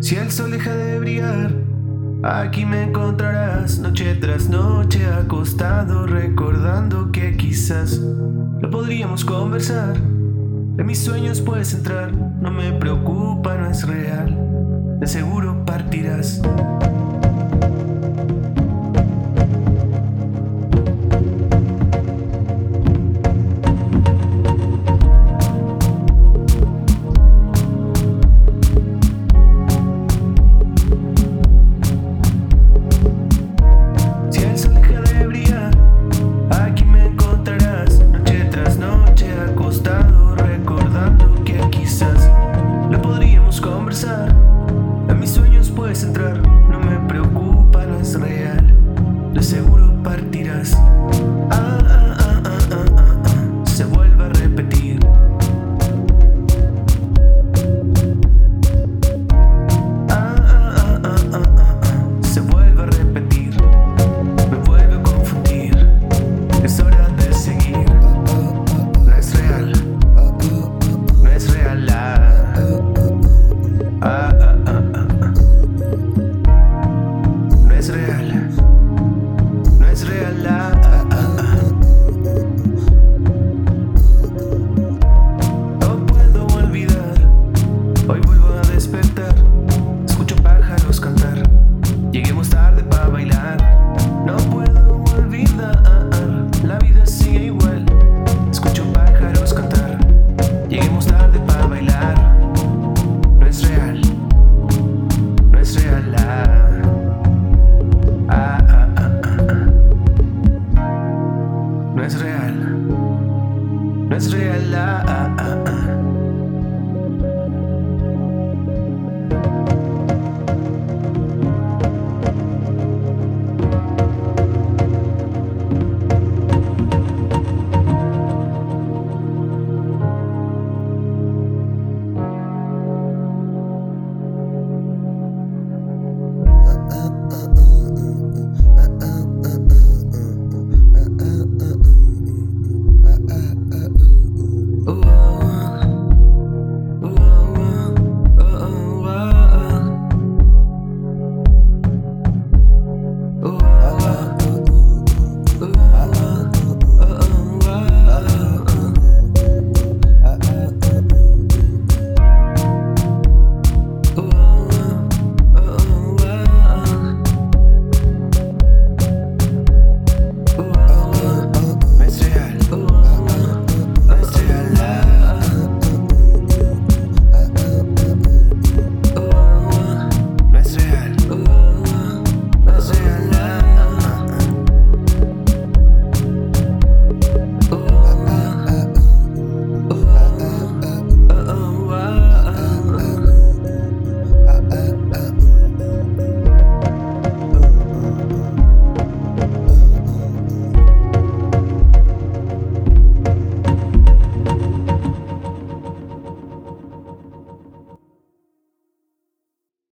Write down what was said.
Si el sol deja de brillar, aquí me encontrarás noche tras noche acostado recordando que quizás lo podríamos conversar. En mis sueños puedes entrar, no me preocupa, no es real. De seguro partirás. concentrar. es real. No es real. Ah, ah, ah.